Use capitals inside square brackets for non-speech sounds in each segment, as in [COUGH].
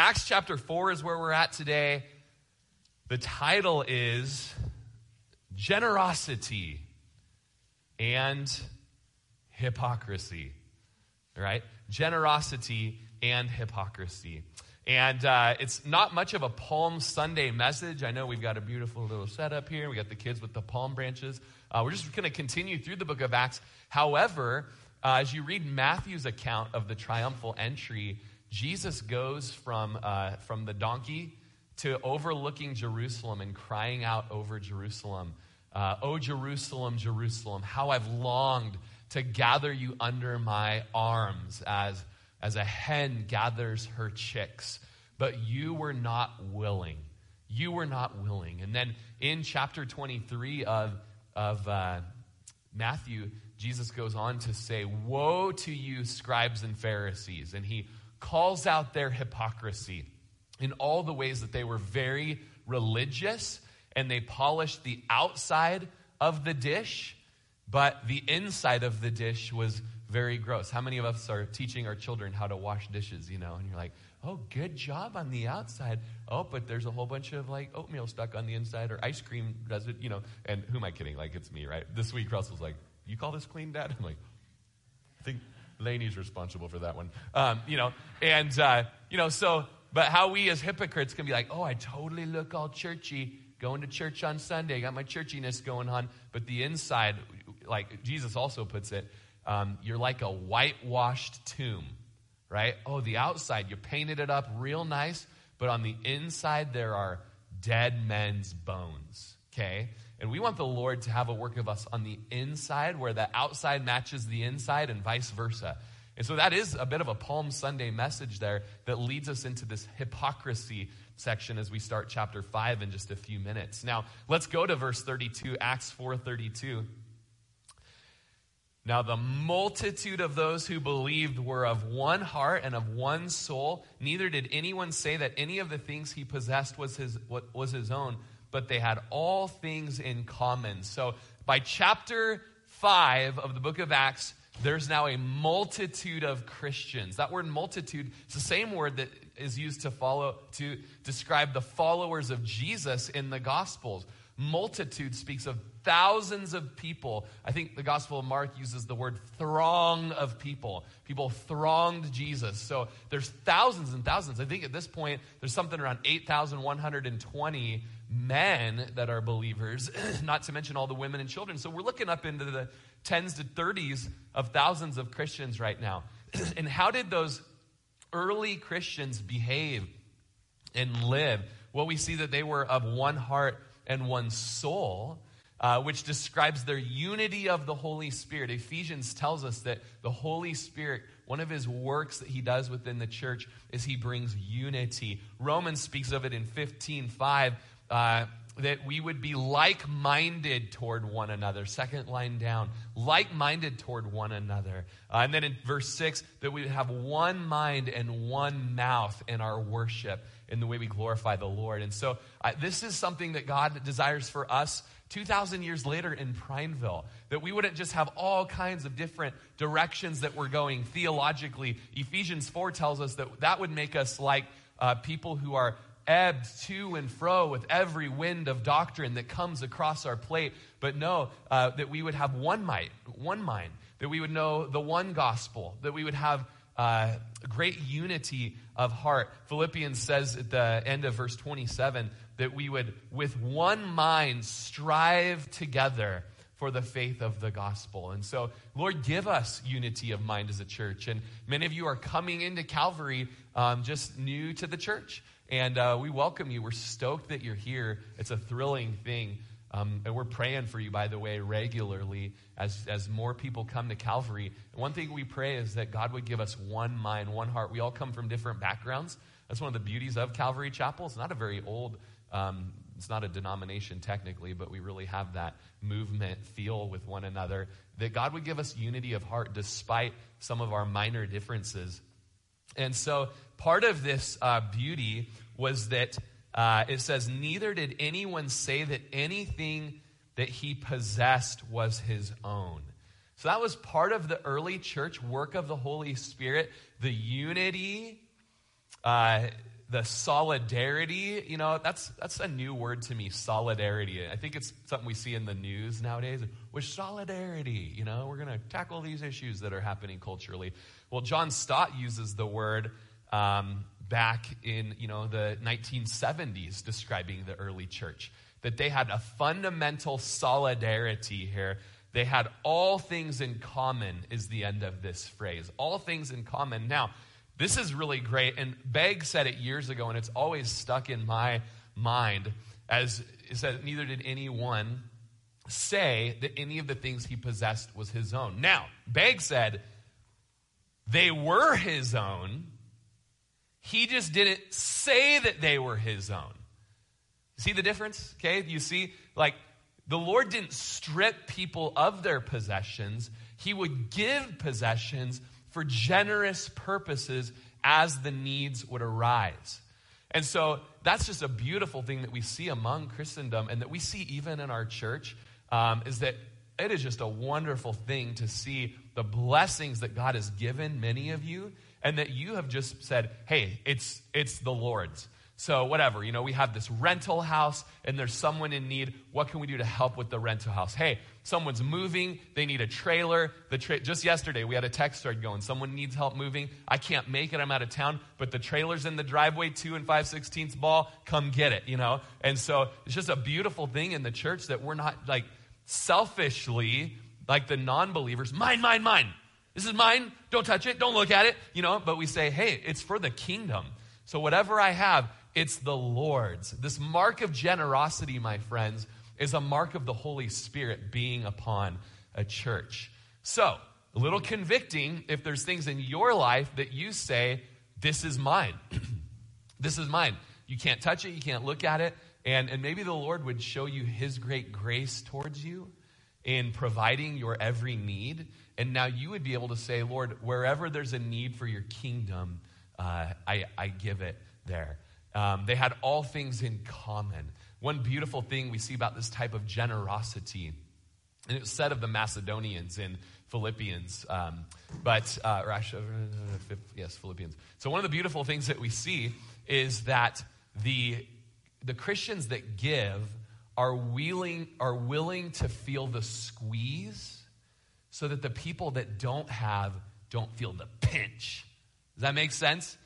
Acts chapter 4 is where we're at today. The title is Generosity and Hypocrisy. Right? Generosity and hypocrisy. And uh, it's not much of a Palm Sunday message. I know we've got a beautiful little setup here. We got the kids with the palm branches. Uh, we're just going to continue through the book of Acts. However, uh, as you read Matthew's account of the triumphal entry, Jesus goes from, uh, from the donkey to overlooking Jerusalem and crying out over Jerusalem. Uh, oh, Jerusalem, Jerusalem, how I've longed to gather you under my arms as, as a hen gathers her chicks. But you were not willing. You were not willing. And then in chapter 23 of, of uh, Matthew, Jesus goes on to say, Woe to you, scribes and Pharisees. And he calls out their hypocrisy in all the ways that they were very religious and they polished the outside of the dish, but the inside of the dish was very gross. How many of us are teaching our children how to wash dishes, you know? And you're like, oh, good job on the outside. Oh, but there's a whole bunch of like oatmeal stuck on the inside or ice cream it, you know? And who am I kidding? Like, it's me, right? This week, Russell's like, you call this clean, Dad? [LAUGHS] I'm like, I think Laney's responsible for that one. Um, you know, and, uh, you know, so, but how we as hypocrites can be like, oh, I totally look all churchy, going to church on Sunday, got my churchiness going on, but the inside, like Jesus also puts it, um, you're like a whitewashed tomb, right? Oh, the outside, you painted it up real nice, but on the inside, there are dead men's bones, okay? And we want the Lord to have a work of us on the inside where the outside matches the inside and vice versa. And so that is a bit of a Palm Sunday message there that leads us into this hypocrisy section as we start chapter 5 in just a few minutes. Now, let's go to verse 32, Acts 4:32. Now, the multitude of those who believed were of one heart and of one soul. Neither did anyone say that any of the things he possessed was his, was his own, but they had all things in common. So by chapter 5 of the book of Acts, there's now a multitude of Christians. That word multitude is the same word that is used to follow to describe the followers of Jesus in the gospels. Multitude speaks of thousands of people. I think the Gospel of Mark uses the word throng of people. People thronged Jesus. So there's thousands and thousands. I think at this point, there's something around 8,120 men that are believers, [CLEARS THROAT] not to mention all the women and children. So we're looking up into the tens to 30s of thousands of Christians right now. [CLEARS THROAT] and how did those early Christians behave and live? Well, we see that they were of one heart and one soul. Uh, which describes their unity of the Holy Spirit. Ephesians tells us that the Holy Spirit, one of his works that he does within the church, is he brings unity. Romans speaks of it in 15:5 uh, that we would be like minded toward one another. Second line down, like minded toward one another. Uh, and then in verse 6, that we would have one mind and one mouth in our worship, in the way we glorify the Lord. And so, uh, this is something that God desires for us 2,000 years later in Prineville, that we wouldn't just have all kinds of different directions that we're going theologically. Ephesians 4 tells us that that would make us like uh, people who are ebbed to and fro with every wind of doctrine that comes across our plate. But no, uh, that we would have one might, one mind, that we would know the one gospel, that we would have uh, great unity of heart. Philippians says at the end of verse 27 that we would, with one mind, strive together for the faith of the gospel. And so, Lord, give us unity of mind as a church. And many of you are coming into Calvary um, just new to the church. And uh, we welcome you. We're stoked that you're here. It's a thrilling thing. Um, and we're praying for you, by the way, regularly as, as more people come to Calvary. One thing we pray is that God would give us one mind, one heart. We all come from different backgrounds. That's one of the beauties of Calvary Chapel. It's not a very old, um, it's not a denomination technically, but we really have that movement feel with one another. That God would give us unity of heart despite some of our minor differences. And so part of this uh, beauty was that uh, it says, Neither did anyone say that anything that he possessed was his own. So that was part of the early church work of the Holy Spirit, the unity, uh, the solidarity, you know, that's that's a new word to me, solidarity. I think it's something we see in the news nowadays. With solidarity, you know, we're going to tackle these issues that are happening culturally. Well, John Stott uses the word um, back in, you know, the 1970s describing the early church that they had a fundamental solidarity here. They had all things in common, is the end of this phrase. All things in common. Now, this is really great. And Begg said it years ago, and it's always stuck in my mind as it said, neither did anyone say that any of the things he possessed was his own. Now, Begg said they were his own. He just didn't say that they were his own. See the difference? Okay, you see, like, the Lord didn't strip people of their possessions, He would give possessions for generous purposes as the needs would arise. And so that's just a beautiful thing that we see among Christendom and that we see even in our church um, is that it is just a wonderful thing to see the blessings that God has given many of you and that you have just said, hey, it's, it's the Lord's. So, whatever, you know, we have this rental house and there's someone in need. What can we do to help with the rental house? Hey, someone's moving, they need a trailer. The tra- just yesterday, we had a text thread going. Someone needs help moving. I can't make it, I'm out of town, but the trailer's in the driveway, 2 and 5 16ths ball, come get it, you know? And so, it's just a beautiful thing in the church that we're not like selfishly, like the non believers, mine, mine, mine. This is mine. Don't touch it. Don't look at it. You know, but we say, hey, it's for the kingdom. So whatever I have, it's the Lord's. This mark of generosity, my friends, is a mark of the Holy Spirit being upon a church. So, a little convicting if there's things in your life that you say, This is mine. [CLEARS THROAT] this is mine. You can't touch it, you can't look at it. And, and maybe the Lord would show you His great grace towards you in providing your every need. And now you would be able to say, Lord, wherever there's a need for your kingdom, uh, I, I give it there. Um, they had all things in common. One beautiful thing we see about this type of generosity, and it was said of the Macedonians in Philippians, um, but, uh, yes, Philippians. So, one of the beautiful things that we see is that the, the Christians that give are willing, are willing to feel the squeeze so that the people that don't have don't feel the pinch. Does that make sense?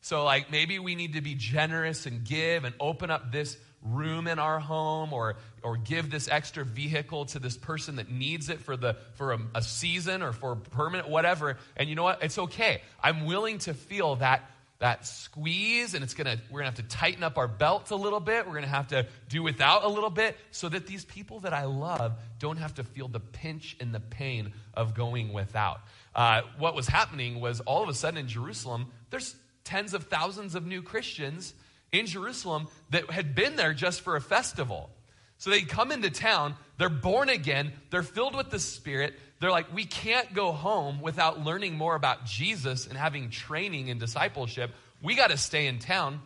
So, like, maybe we need to be generous and give and open up this room in our home or, or give this extra vehicle to this person that needs it for, the, for a, a season or for permanent, whatever. And you know what? It's okay. I'm willing to feel that that squeeze and it's gonna we're gonna have to tighten up our belts a little bit we're gonna have to do without a little bit so that these people that i love don't have to feel the pinch and the pain of going without uh, what was happening was all of a sudden in jerusalem there's tens of thousands of new Christians in Jerusalem that had been there just for a festival. So they come into town, they're born again, they're filled with the Spirit. They're like, we can't go home without learning more about Jesus and having training and discipleship. We got to stay in town.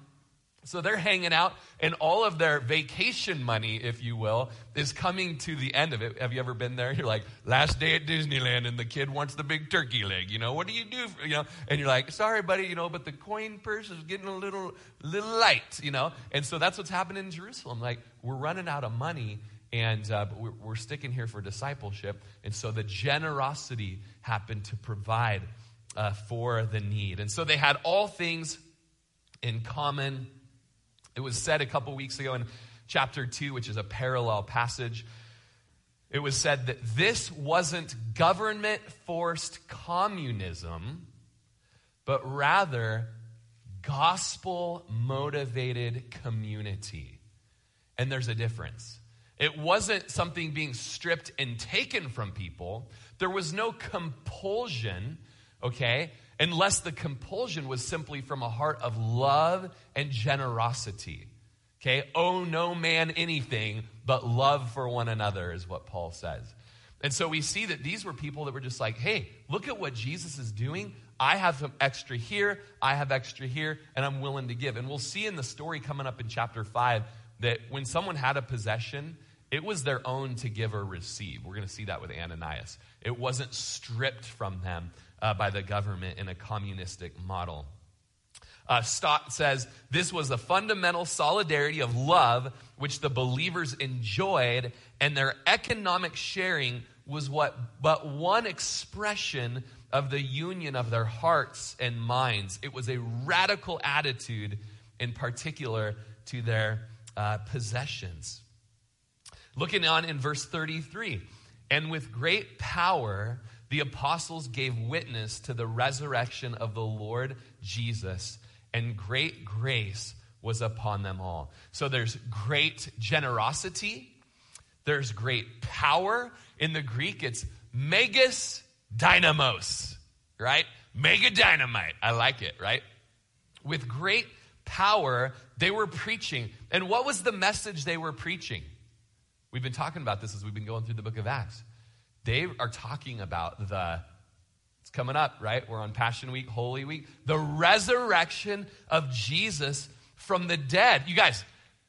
So they're hanging out, and all of their vacation money, if you will, is coming to the end of it. Have you ever been there? You're like, last day at Disneyland, and the kid wants the big turkey leg. You know, what do you do? For, you know, and you're like, sorry, buddy, you know, but the coin purse is getting a little, little light. You know, and so that's what's happening in Jerusalem. Like, we're running out of money, and uh, but we're, we're sticking here for discipleship, and so the generosity happened to provide uh, for the need, and so they had all things in common it was said a couple weeks ago in chapter 2, which is a parallel passage. It was said that this wasn't government forced communism, but rather gospel motivated community. And there's a difference. It wasn't something being stripped and taken from people. There was no compulsion, okay? Unless the compulsion was simply from a heart of love and generosity. Okay, owe no man anything but love for one another, is what Paul says. And so we see that these were people that were just like, hey, look at what Jesus is doing. I have some extra here, I have extra here, and I'm willing to give. And we'll see in the story coming up in chapter 5 that when someone had a possession, it was their own to give or receive. We're going to see that with Ananias. It wasn't stripped from them uh, by the government in a communistic model. Uh, Stott says this was the fundamental solidarity of love which the believers enjoyed, and their economic sharing was what but one expression of the union of their hearts and minds. It was a radical attitude, in particular, to their uh, possessions. Looking on in verse 33, and with great power, the apostles gave witness to the resurrection of the Lord Jesus, and great grace was upon them all. So there's great generosity, there's great power. In the Greek, it's megas dynamos, right? Mega dynamite. I like it, right? With great power, they were preaching. And what was the message they were preaching? We've been talking about this as we've been going through the book of Acts. They are talking about the, it's coming up, right? We're on Passion Week, Holy Week, the resurrection of Jesus from the dead. You guys,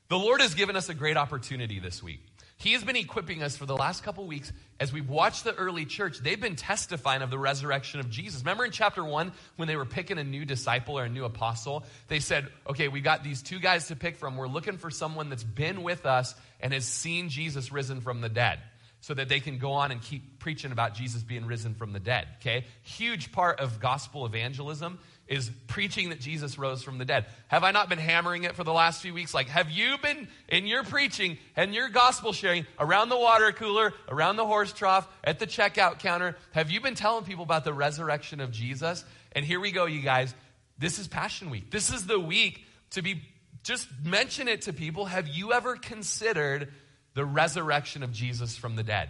the Lord has given us a great opportunity this week. He has been equipping us for the last couple weeks as we've watched the early church. They've been testifying of the resurrection of Jesus. Remember in chapter one, when they were picking a new disciple or a new apostle, they said, Okay, we got these two guys to pick from. We're looking for someone that's been with us and has seen Jesus risen from the dead so that they can go on and keep preaching about Jesus being risen from the dead. Okay? Huge part of gospel evangelism is preaching that Jesus rose from the dead. Have I not been hammering it for the last few weeks? Like, have you been in your preaching and your gospel sharing around the water cooler, around the horse trough, at the checkout counter? Have you been telling people about the resurrection of Jesus? And here we go, you guys. This is Passion Week. This is the week to be just mention it to people. Have you ever considered the resurrection of Jesus from the dead.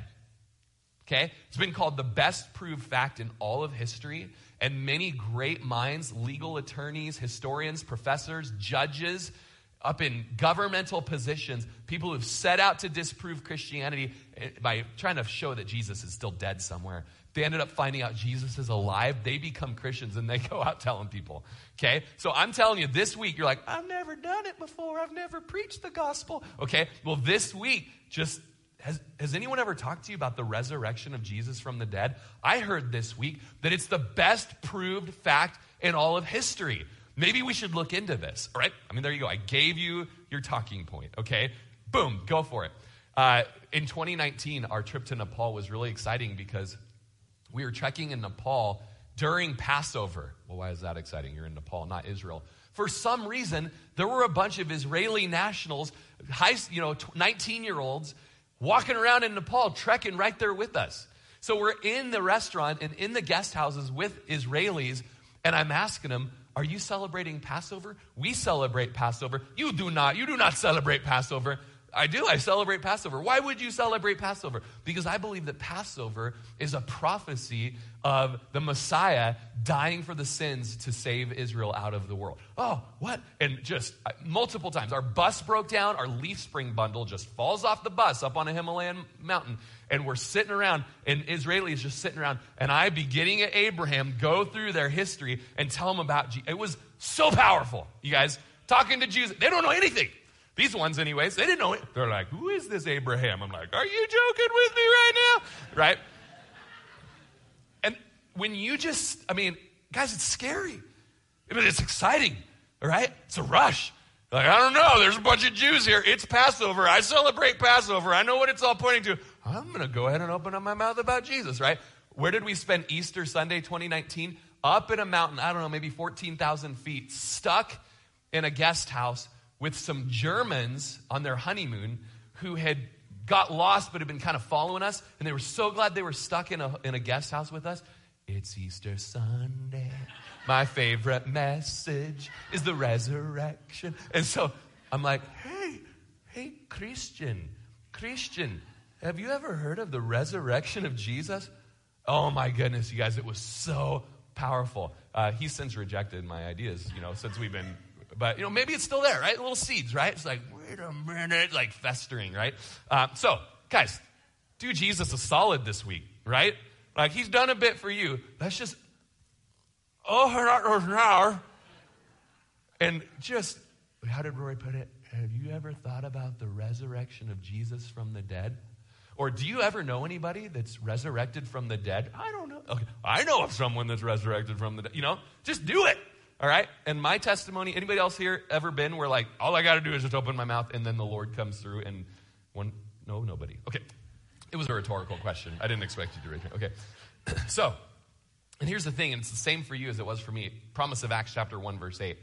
Okay? It's been called the best proved fact in all of history. And many great minds, legal attorneys, historians, professors, judges, up in governmental positions, people who've set out to disprove Christianity eh, by trying to show that Jesus is still dead somewhere. They ended up finding out Jesus is alive. They become Christians and they [LAUGHS] go out telling people. Okay? So I'm telling you, this week, you're like, I've never done it before. I've never preached the gospel. Okay? Well, this week, just has, has anyone ever talked to you about the resurrection of Jesus from the dead? I heard this week that it's the best proved fact in all of history. Maybe we should look into this, all right? I mean, there you go. I gave you your talking point, okay? Boom, go for it. Uh, in 2019, our trip to Nepal was really exciting because we were trekking in Nepal during Passover. Well, why is that exciting? You're in Nepal, not Israel. For some reason, there were a bunch of Israeli nationals, high, you know, 19 year olds, walking around in Nepal, trekking right there with us. So we're in the restaurant and in the guest houses with Israelis, and I'm asking them, Are you celebrating Passover? We celebrate Passover. You do not. You do not celebrate Passover. I do. I celebrate Passover. Why would you celebrate Passover? Because I believe that Passover is a prophecy of the Messiah dying for the sins to save Israel out of the world. Oh, what? And just uh, multiple times. Our bus broke down. Our leaf spring bundle just falls off the bus up on a Himalayan mountain. And we're sitting around, and Israelis just sitting around. And I, beginning at Abraham, go through their history and tell them about Jesus. It was so powerful, you guys. Talking to Jews, they don't know anything. These ones, anyways, they didn't know it. They're like, who is this Abraham? I'm like, are you joking with me right now? Right? And when you just, I mean, guys, it's scary. Mean, it's exciting, all right? It's a rush. Like, I don't know. There's a bunch of Jews here. It's Passover. I celebrate Passover. I know what it's all pointing to. I'm going to go ahead and open up my mouth about Jesus, right? Where did we spend Easter Sunday 2019? Up in a mountain, I don't know, maybe 14,000 feet, stuck in a guest house with some Germans on their honeymoon who had got lost but had been kind of following us, and they were so glad they were stuck in a, in a guest house with us. It's Easter Sunday. My favorite message is the resurrection. And so I'm like, hey, hey, Christian, Christian, have you ever heard of the resurrection of Jesus? Oh my goodness, you guys, it was so powerful. Uh, he's since rejected my ideas, you know, since we've been but, you know, maybe it's still there, right? Little seeds, right? It's like, wait a minute, like festering, right? Uh, so, guys, do Jesus a solid this week, right? Like, he's done a bit for you. Let's just, oh. And just, how did Rory put it? Have you ever thought about the resurrection of Jesus from the dead? Or do you ever know anybody that's resurrected from the dead? I don't know. Okay, I know of someone that's resurrected from the dead. You know, just do it. All right? And my testimony, anybody else here ever been where like all I got to do is just open my mouth and then the Lord comes through and one no nobody. Okay. It was a rhetorical question. I didn't expect you to raise your Okay. [CLEARS THROAT] so, and here's the thing, and it's the same for you as it was for me. Promise of Acts chapter 1 verse 8.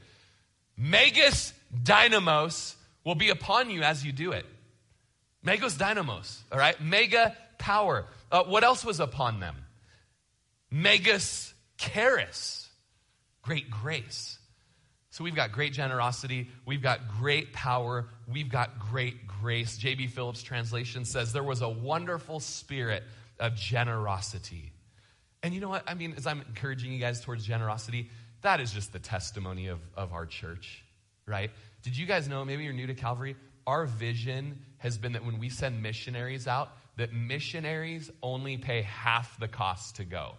Megas dynamos will be upon you as you do it. Megos dynamos, all right? Mega power. Uh, what else was upon them? Megas charis, great grace. So we've got great generosity, we've got great power, we've got great grace. J.B. Phillips' translation says there was a wonderful spirit of generosity. And you know what? I mean, as I'm encouraging you guys towards generosity, that is just the testimony of, of our church, right? Did you guys know, maybe you're new to Calvary, our vision has been that when we send missionaries out, that missionaries only pay half the cost to go.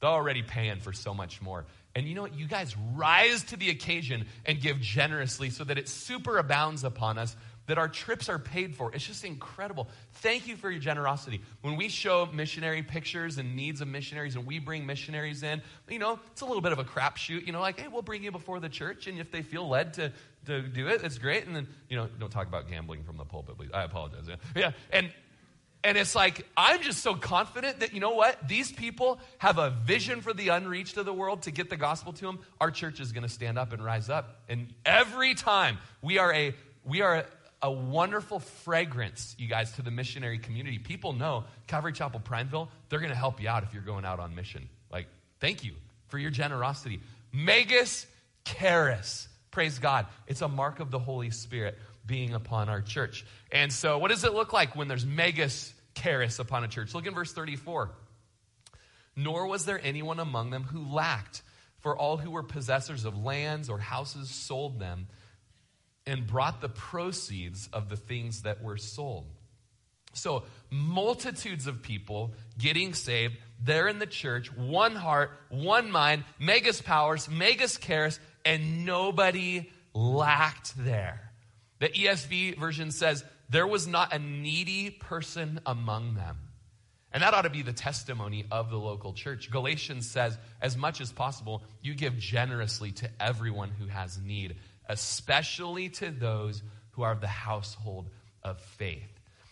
They're already paying for so much more. And you know what? You guys rise to the occasion and give generously so that it super abounds upon us that our trips are paid for. It's just incredible. Thank you for your generosity. When we show missionary pictures and needs of missionaries and we bring missionaries in, you know, it's a little bit of a crapshoot. You know, like, hey, we'll bring you before the church, and if they feel led to, to do it, it's great. And then, you know, don't talk about gambling from the pulpit, please. I apologize. Yeah. yeah. And and it's like, I'm just so confident that, you know what? These people have a vision for the unreached of the world to get the gospel to them. Our church is going to stand up and rise up. And every time we are a, we are a, a wonderful fragrance, you guys, to the missionary community. People know Calvary Chapel Prineville, they're going to help you out if you're going out on mission. Like, thank you for your generosity. Megas charis. Praise God. It's a mark of the Holy Spirit being upon our church. And so, what does it look like when there's megas charis upon a church? Look in verse 34. Nor was there anyone among them who lacked, for all who were possessors of lands or houses sold them and brought the proceeds of the things that were sold. So, multitudes of people getting saved. They're in the church, one heart, one mind, megas powers, megas charis, and nobody lacked there. The ESV version says, There was not a needy person among them. And that ought to be the testimony of the local church. Galatians says, as much as possible, you give generously to everyone who has need, especially to those who are of the household of faith.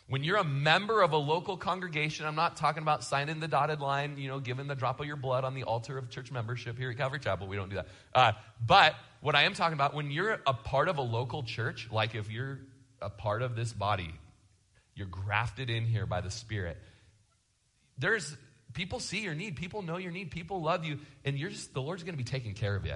When you're a member of a local congregation, I'm not talking about signing the dotted line, you know, giving the drop of your blood on the altar of church membership here at Calvary Chapel. We don't do that. Uh, but what I am talking about, when you're a part of a local church, like if you're a part of this body, you're grafted in here by the Spirit. There's people see your need, people know your need, people love you, and you're just the Lord's going to be taking care of you.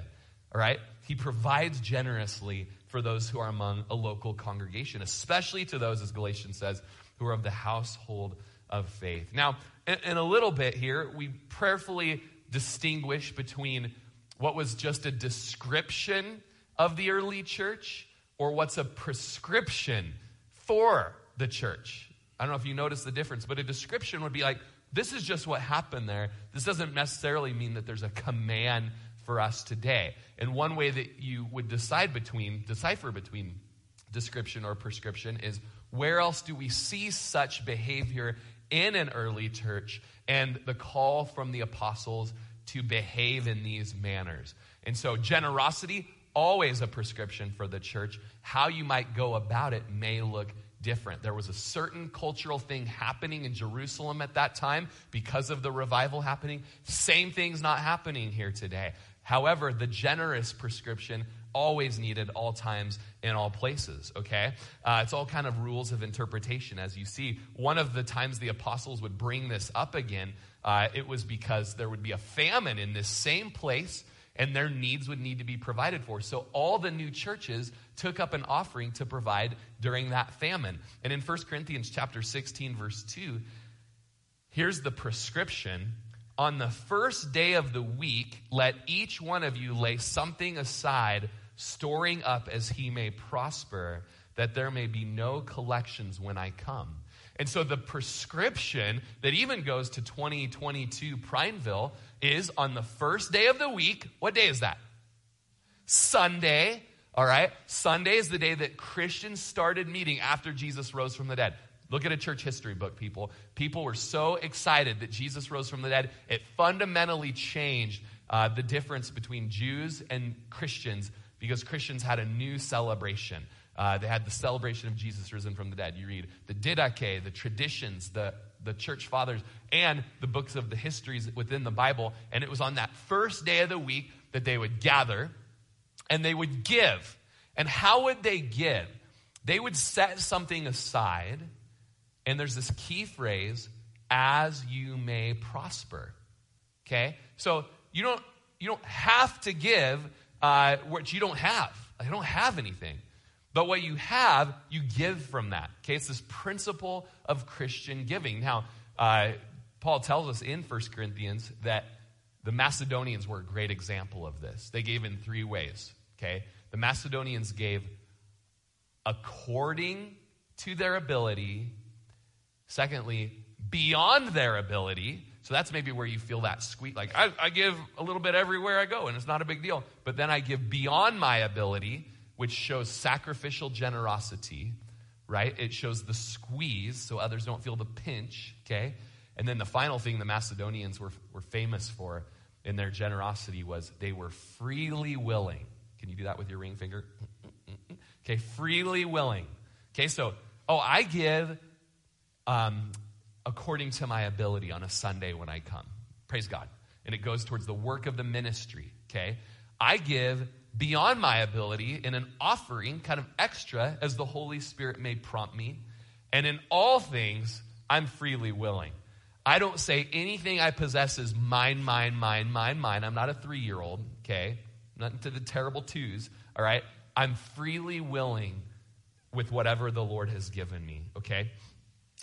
All right? He provides generously for those who are among a local congregation, especially to those, as Galatians says, who are of the household of faith. Now, in, in a little bit here, we prayerfully distinguish between what was just a description of the early church or what's a prescription for the church. I don't know if you notice the difference, but a description would be like, this is just what happened there. This doesn't necessarily mean that there's a command for us today. And one way that you would decide between, decipher between description or prescription is where else do we see such behavior in an early church and the call from the apostles to behave in these manners? And so, generosity, always a prescription for the church. How you might go about it may look different. There was a certain cultural thing happening in Jerusalem at that time because of the revival happening. Same thing's not happening here today. However, the generous prescription always needed all times in all places okay? Uh, it's all kind of rules of interpretation. As you see one of the times the apostles would bring this up again uh, it was because there would be a famine in this same place and their needs would need to be provided for. So all the new churches took up an offering to provide during that famine. And in 1 corinthians chapter 16 verse 2 here's the prescription. On the first day of the week, let each one of you lay something aside storing up as he may prosper, that there may be no collections when I come. And so the prescription that even goes to 2022 Prineville is on the first day of the week. What day is that? Sunday. All right. Sunday is the day that Christians started meeting after Jesus rose from the dead. Look at a church history book, people. People were so excited that Jesus rose from the dead, it fundamentally changed uh, the difference between Jews and Christians because Christians had a new celebration. Uh, they had the celebration of Jesus risen from the dead. You read the Didache, the traditions, the, the church fathers, and the books of the histories within the Bible. And it was on that first day of the week that they would gather and they would give. And how would they give? They would set something aside, and there's this key phrase, as you may prosper. Okay? So you don't you don't have to give uh, what you don't have. I don't have anything. But what you have, you give from that. Okay, it's this principle of Christian giving. Now, uh, Paul tells us in 1 Corinthians that the Macedonians were a great example of this. They gave in three ways. Okay, the Macedonians gave according to their ability. Secondly, beyond their ability. So that's maybe where you feel that squeak. Like, I, I, give a little bit everywhere I go, and it's not a big deal. But then I give beyond my ability, which shows sacrificial generosity, right? It shows the squeeze so others don't feel the pinch, okay? And then the final thing the Macedonians were, were famous for in their generosity was they were freely willing. Can you do that with your ring finger? [LAUGHS] Okay, freely willing. Okay, so, oh, I give um, according to my ability on a Sunday when I come. Praise God. And it goes towards the work of the ministry. Okay, I give beyond my ability in an offering, kind of extra, as the Holy Spirit may prompt me. And in all things, I'm freely willing. I don't say anything I possess is mine, mine, mine, mine, mine. I'm not a three year old, okay? not into the terrible twos, all right? I'm freely willing with whatever the Lord has given me, okay?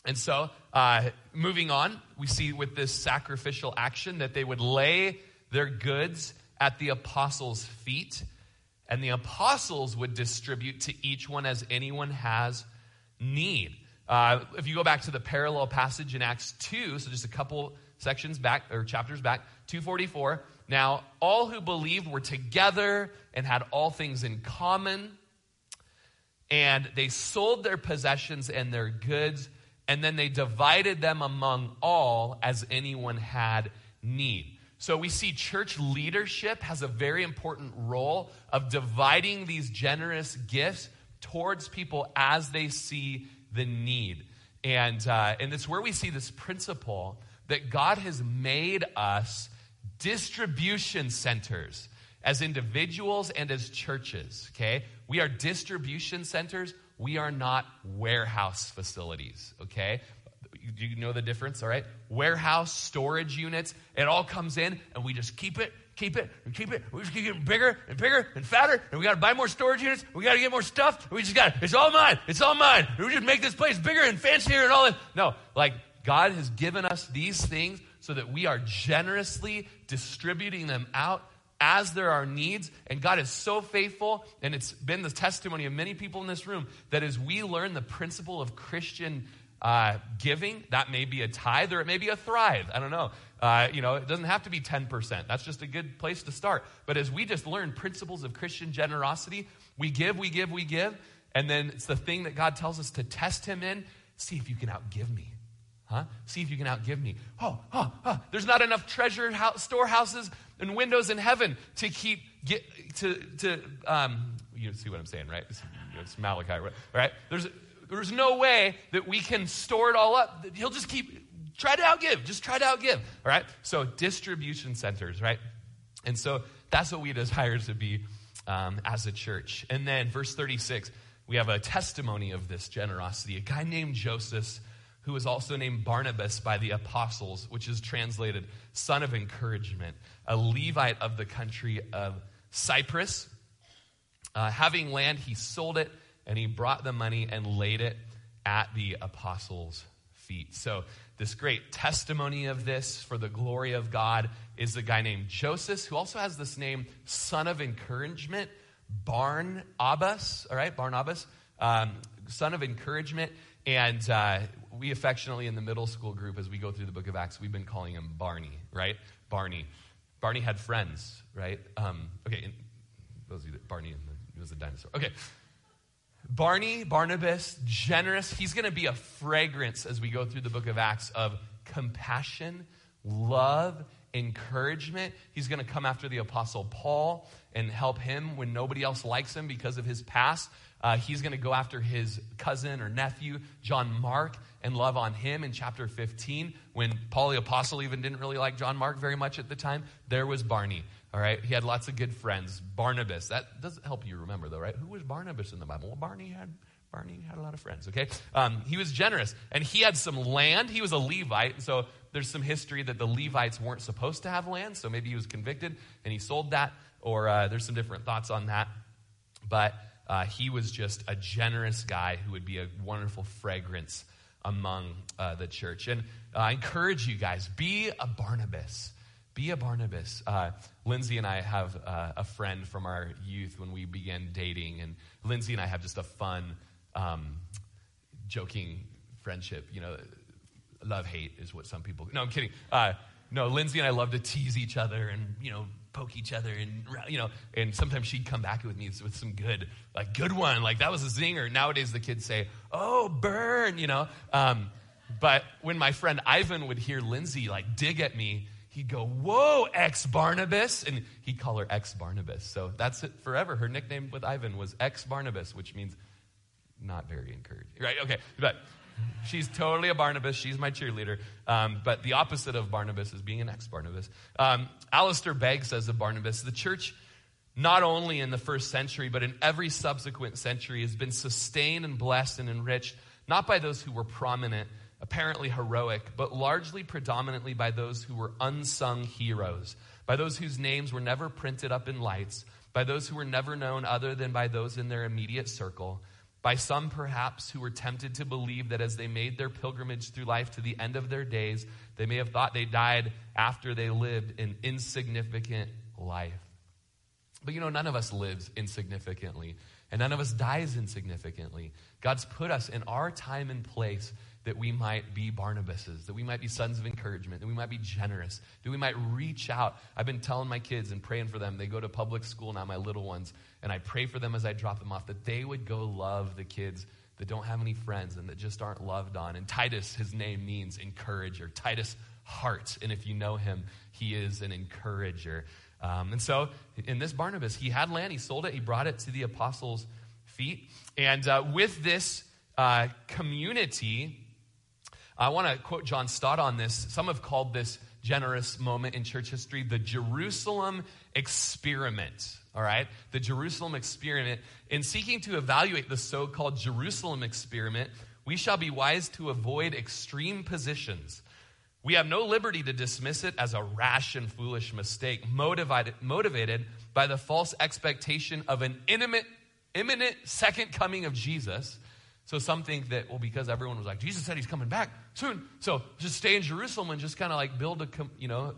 And so, uh, moving on, we see with this sacrificial action that they would lay their goods at the apostles' feet and the apostles would distribute to each one as anyone has need. Uh, if you go back to the parallel passage in Acts 2, so just a couple sections back, or chapters back, 244. Now, all who believed were together and had all things in common, and they sold their possessions and their goods, and then they divided them among all as anyone had need. So we see church leadership has a very important role of dividing these generous gifts towards people as they see the need. And, uh, and it's where we see this principle that God has made us distribution centers as individuals and as churches, okay? We are distribution centers. We are not warehouse facilities, okay? Do you know the difference? All right. Warehouse, storage units, it all comes in and we just keep it, keep it, and keep it. We just keep getting bigger and bigger and fatter. And we got to buy more storage units. We got to get more stuff. We just got it's all mine. It's all mine. We just make this place bigger and fancier and all that. No, like God has given us these things so that we are generously distributing them out as there are needs. And God is so faithful, and it's been the testimony of many people in this room that as we learn the principle of Christian uh, giving, that may be a tithe or it may be a thrive. I don't know. Uh, you know, it doesn't have to be 10%. That's just a good place to start. But as we just learn principles of Christian generosity, we give, we give, we give. And then it's the thing that God tells us to test Him in. See if you can outgive me. Huh? See if you can outgive me. Oh, oh, oh. there's not enough treasure house, storehouses and windows in heaven to keep get to to um, you see what I'm saying, right? It's, it's Malachi, right? There's there's no way that we can store it all up. He'll just keep, try to outgive. Just try to outgive. All right? So, distribution centers, right? And so that's what we desire to be um, as a church. And then, verse 36, we have a testimony of this generosity. A guy named Joseph, who was also named Barnabas by the apostles, which is translated son of encouragement, a Levite of the country of Cyprus. Uh, having land, he sold it and he brought the money and laid it at the apostles' feet. So, this great testimony of this for the glory of God is a guy named Joseph, who also has this name, son of encouragement, Barnabas, all right, Barnabas, um, son of encouragement. And uh, we affectionately in the middle school group, as we go through the book of Acts, we've been calling him Barney, right? Barney. Barney had friends, right? Um, okay, those of you that Barney was a dinosaur. Okay, Barney, Barnabas, generous. He's going to be a fragrance as we go through the book of Acts of compassion, love, encouragement. He's going to come after the Apostle Paul and help him when nobody else likes him because of his past. Uh, he's going to go after his cousin or nephew, John Mark, and love on him in chapter 15. When Paul the Apostle even didn't really like John Mark very much at the time, there was Barney. All right, he had lots of good friends. Barnabas, that doesn't help you remember though, right? Who was Barnabas in the Bible? Well, Barney had Barney had a lot of friends, okay? Um, he was generous, and he had some land. He was a Levite, so there's some history that the Levites weren't supposed to have land, so maybe he was convicted and he sold that, or uh, there's some different thoughts on that. But uh, he was just a generous guy who would be a wonderful fragrance among uh, the church. And I encourage you guys be a Barnabas. Be a Barnabas. Uh, Lindsay and I have uh, a friend from our youth when we began dating, and Lindsay and I have just a fun um, joking friendship. You know, love hate is what some people. No, I'm kidding. Uh, no, Lindsay and I love to tease each other and you know poke each other and you know and sometimes she'd come back with me with some good like good one like that was a zinger nowadays the kids say oh burn you know um, but when my friend ivan would hear lindsay like dig at me he'd go whoa ex barnabas and he'd call her ex barnabas so that's it forever her nickname with ivan was ex barnabas which means not very encouraging. Right? Okay. But she's totally a Barnabas. She's my cheerleader. Um, but the opposite of Barnabas is being an ex Barnabas. Um, Alistair Begg says of Barnabas, the church, not only in the first century, but in every subsequent century, has been sustained and blessed and enriched, not by those who were prominent, apparently heroic, but largely predominantly by those who were unsung heroes, by those whose names were never printed up in lights, by those who were never known other than by those in their immediate circle by some perhaps who were tempted to believe that as they made their pilgrimage through life to the end of their days, they may have thought they died after they lived an insignificant life. But you know, none of us lives insignificantly, and none of us dies insignificantly. God's put us in our time and place that we might be Barnabases, that we might be sons of encouragement, that we might be generous, that we might reach out. I've been telling my kids and praying for them. They go to public school now, my little ones, and I pray for them as I drop them off that they would go love the kids that don't have any friends and that just aren't loved on. And Titus, his name means encourager. Titus heart. And if you know him, he is an encourager. Um, and so in this Barnabas, he had land, he sold it, he brought it to the apostles' feet. And uh, with this uh, community, I want to quote John Stott on this. Some have called this generous moment in church history the Jerusalem experiment. All right? The Jerusalem experiment. In seeking to evaluate the so called Jerusalem experiment, we shall be wise to avoid extreme positions. We have no liberty to dismiss it as a rash and foolish mistake, motivated, motivated by the false expectation of an imminent, imminent second coming of Jesus so some think that, well, because everyone was like, Jesus said he's coming back soon. So just stay in Jerusalem and just kind of like build a, you know,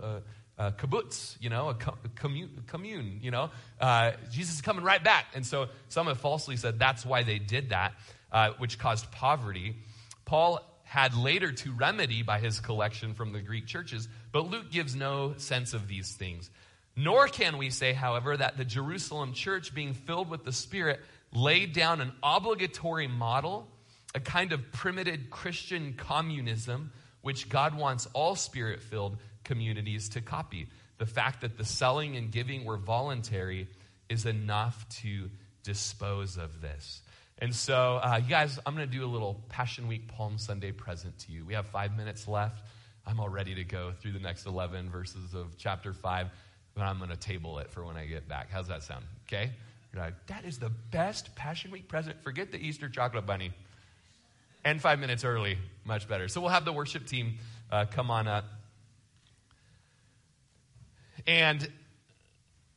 a, a kibbutz, you know, a, a commune, commune, you know. Uh, Jesus is coming right back. And so some have falsely said that's why they did that, uh, which caused poverty. Paul had later to remedy by his collection from the Greek churches, but Luke gives no sense of these things. Nor can we say, however, that the Jerusalem church, being filled with the Spirit, laid down an obligatory model, a kind of primitive Christian communism, which God wants all spirit filled communities to copy. The fact that the selling and giving were voluntary is enough to dispose of this. And so, uh, you guys, I'm going to do a little Passion Week Palm Sunday present to you. We have five minutes left. I'm all ready to go through the next 11 verses of chapter 5, but I'm going to table it for when I get back. How's that sound? Okay? You're like, that is the best Passion Week present. Forget the Easter chocolate bunny. And five minutes early, much better. So we'll have the worship team uh, come on up. And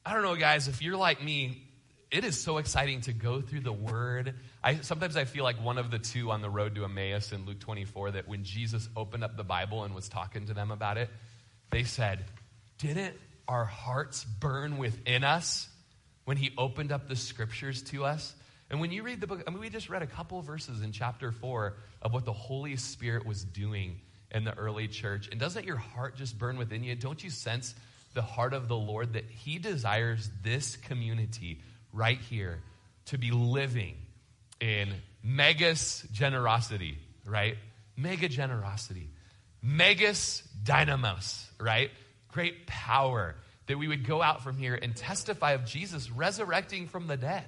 I don't know, guys, if you're like me, it is so exciting to go through the Word. I, sometimes I feel like one of the two on the road to Emmaus in Luke 24 that when Jesus opened up the Bible and was talking to them about it, they said, Didn't our hearts burn within us when he opened up the scriptures to us. And when you read the book, I mean, we just read a couple verses in chapter four of what the Holy Spirit was doing in the early church. And doesn't your heart just burn within you? Don't you sense the heart of the Lord that he desires this community right here to be living in megas generosity, right? Mega generosity. Megas dynamos, right? great power, that we would go out from here and testify of Jesus resurrecting from the dead.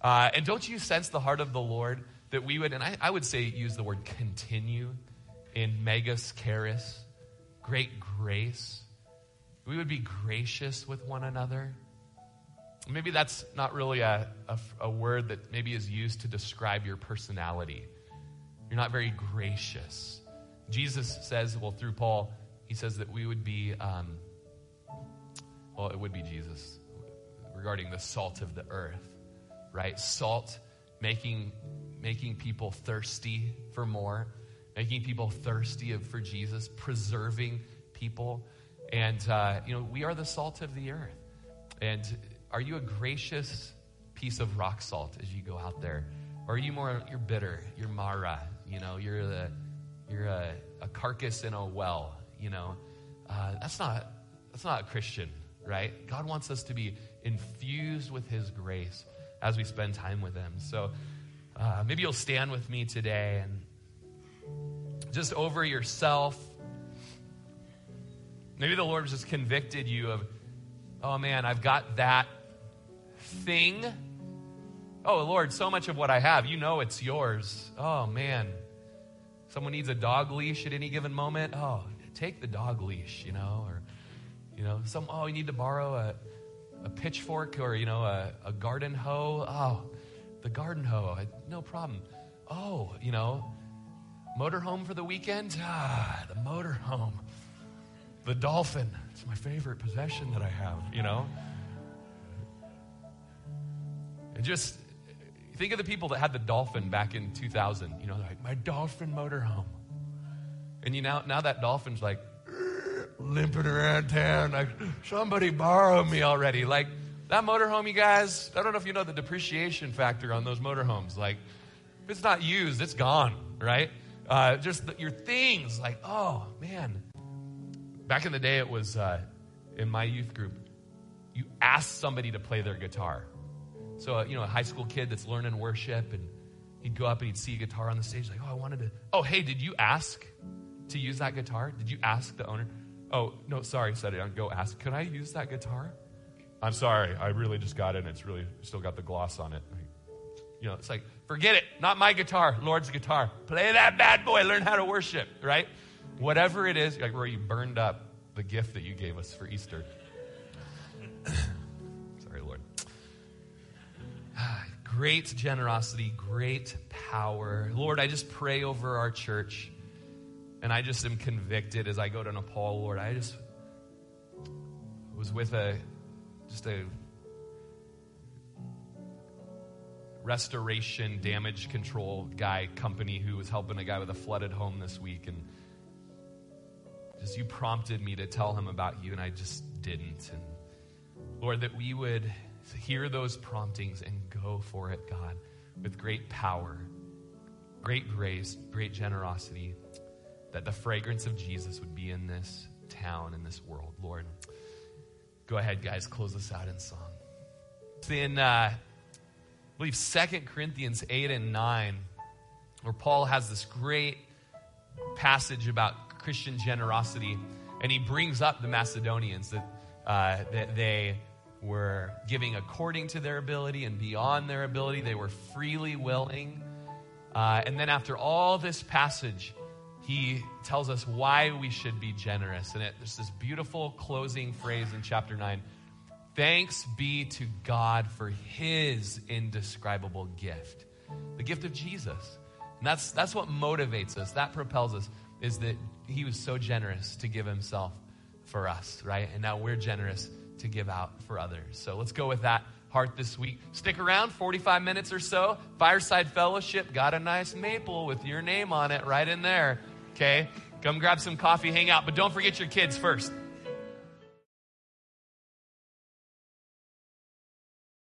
Uh, and don't you sense the heart of the Lord that we would, and I, I would say use the word continue in megas charis, great grace. We would be gracious with one another. Maybe that's not really a, a, a word that maybe is used to describe your personality. You're not very gracious. Jesus says, well, through Paul, he says that we would be, um, well, it would be Jesus regarding the salt of the earth, right? Salt making, making people thirsty for more, making people thirsty for Jesus, preserving people. And, uh, you know, we are the salt of the earth. And are you a gracious piece of rock salt as you go out there? Or are you more, you're bitter, you're Mara, you know, you're, the, you're a, a carcass in a well, you know? Uh, that's not, that's not a Christian, right? God wants us to be infused with his grace as we spend time with him. So uh, maybe you'll stand with me today and just over yourself. Maybe the Lord just convicted you of, oh man, I've got that thing. Oh, Lord, so much of what I have, you know it's yours. Oh, man. Someone needs a dog leash at any given moment. Oh, take the dog leash, you know, or, you know, some, oh, you need to borrow a, a pitchfork or, you know, a, a garden hoe. Oh, the garden hoe, no problem. Oh, you know, motorhome for the weekend? Ah, the motorhome. The dolphin. It's my favorite possession that I have, you know. And just think of the people that had the Dolphin back in 2000. You know, like, my Dolphin motorhome. And you know, now that Dolphin's like limping around town, like, somebody borrow me already. Like, that motorhome, you guys, I don't know if you know the depreciation factor on those motorhomes. Like, if it's not used, it's gone, right? Uh, just the, your things, like, oh, man. Back in the day, it was uh, in my youth group, you asked somebody to play their guitar. So, uh, you know, a high school kid that's learning worship, and he'd go up and he'd see a guitar on the stage, like, oh, I wanted to. Oh, hey, did you ask to use that guitar? Did you ask the owner? Oh, no, sorry, said it. Uh, go ask, could I use that guitar? I'm sorry, I really just got it, and it's really still got the gloss on it. You know, it's like, forget it, not my guitar, Lord's guitar. Play that bad boy, learn how to worship, right? Whatever it is, like where you burned up the gift that you gave us for Easter. [COUGHS] Sorry, Lord. [SIGHS] great generosity, great power. Lord, I just pray over our church. And I just am convicted as I go to Nepal, Lord. I just was with a just a restoration damage control guy company who was helping a guy with a flooded home this week. And just you prompted me to tell him about you and I just didn't. And Lord that we would hear those promptings and go for it, God, with great power, great grace, great generosity, that the fragrance of Jesus would be in this town, in this world. Lord, go ahead, guys, close us out in song. in, uh, I believe, Second Corinthians 8 and 9, where Paul has this great passage about Christian generosity, and he brings up the Macedonians that, uh, that they were giving according to their ability and beyond their ability. They were freely willing. Uh, and then, after all this passage, he tells us why we should be generous. And it, there's this beautiful closing phrase in chapter 9 Thanks be to God for his indescribable gift, the gift of Jesus. And that's, that's what motivates us, that propels us, is that he was so generous to give himself for us, right? And now we're generous to give out for others. So let's go with that heart this week. Stick around 45 minutes or so. Fireside Fellowship got a nice maple with your name on it right in there. Okay? Come grab some coffee, hang out, but don't forget your kids first.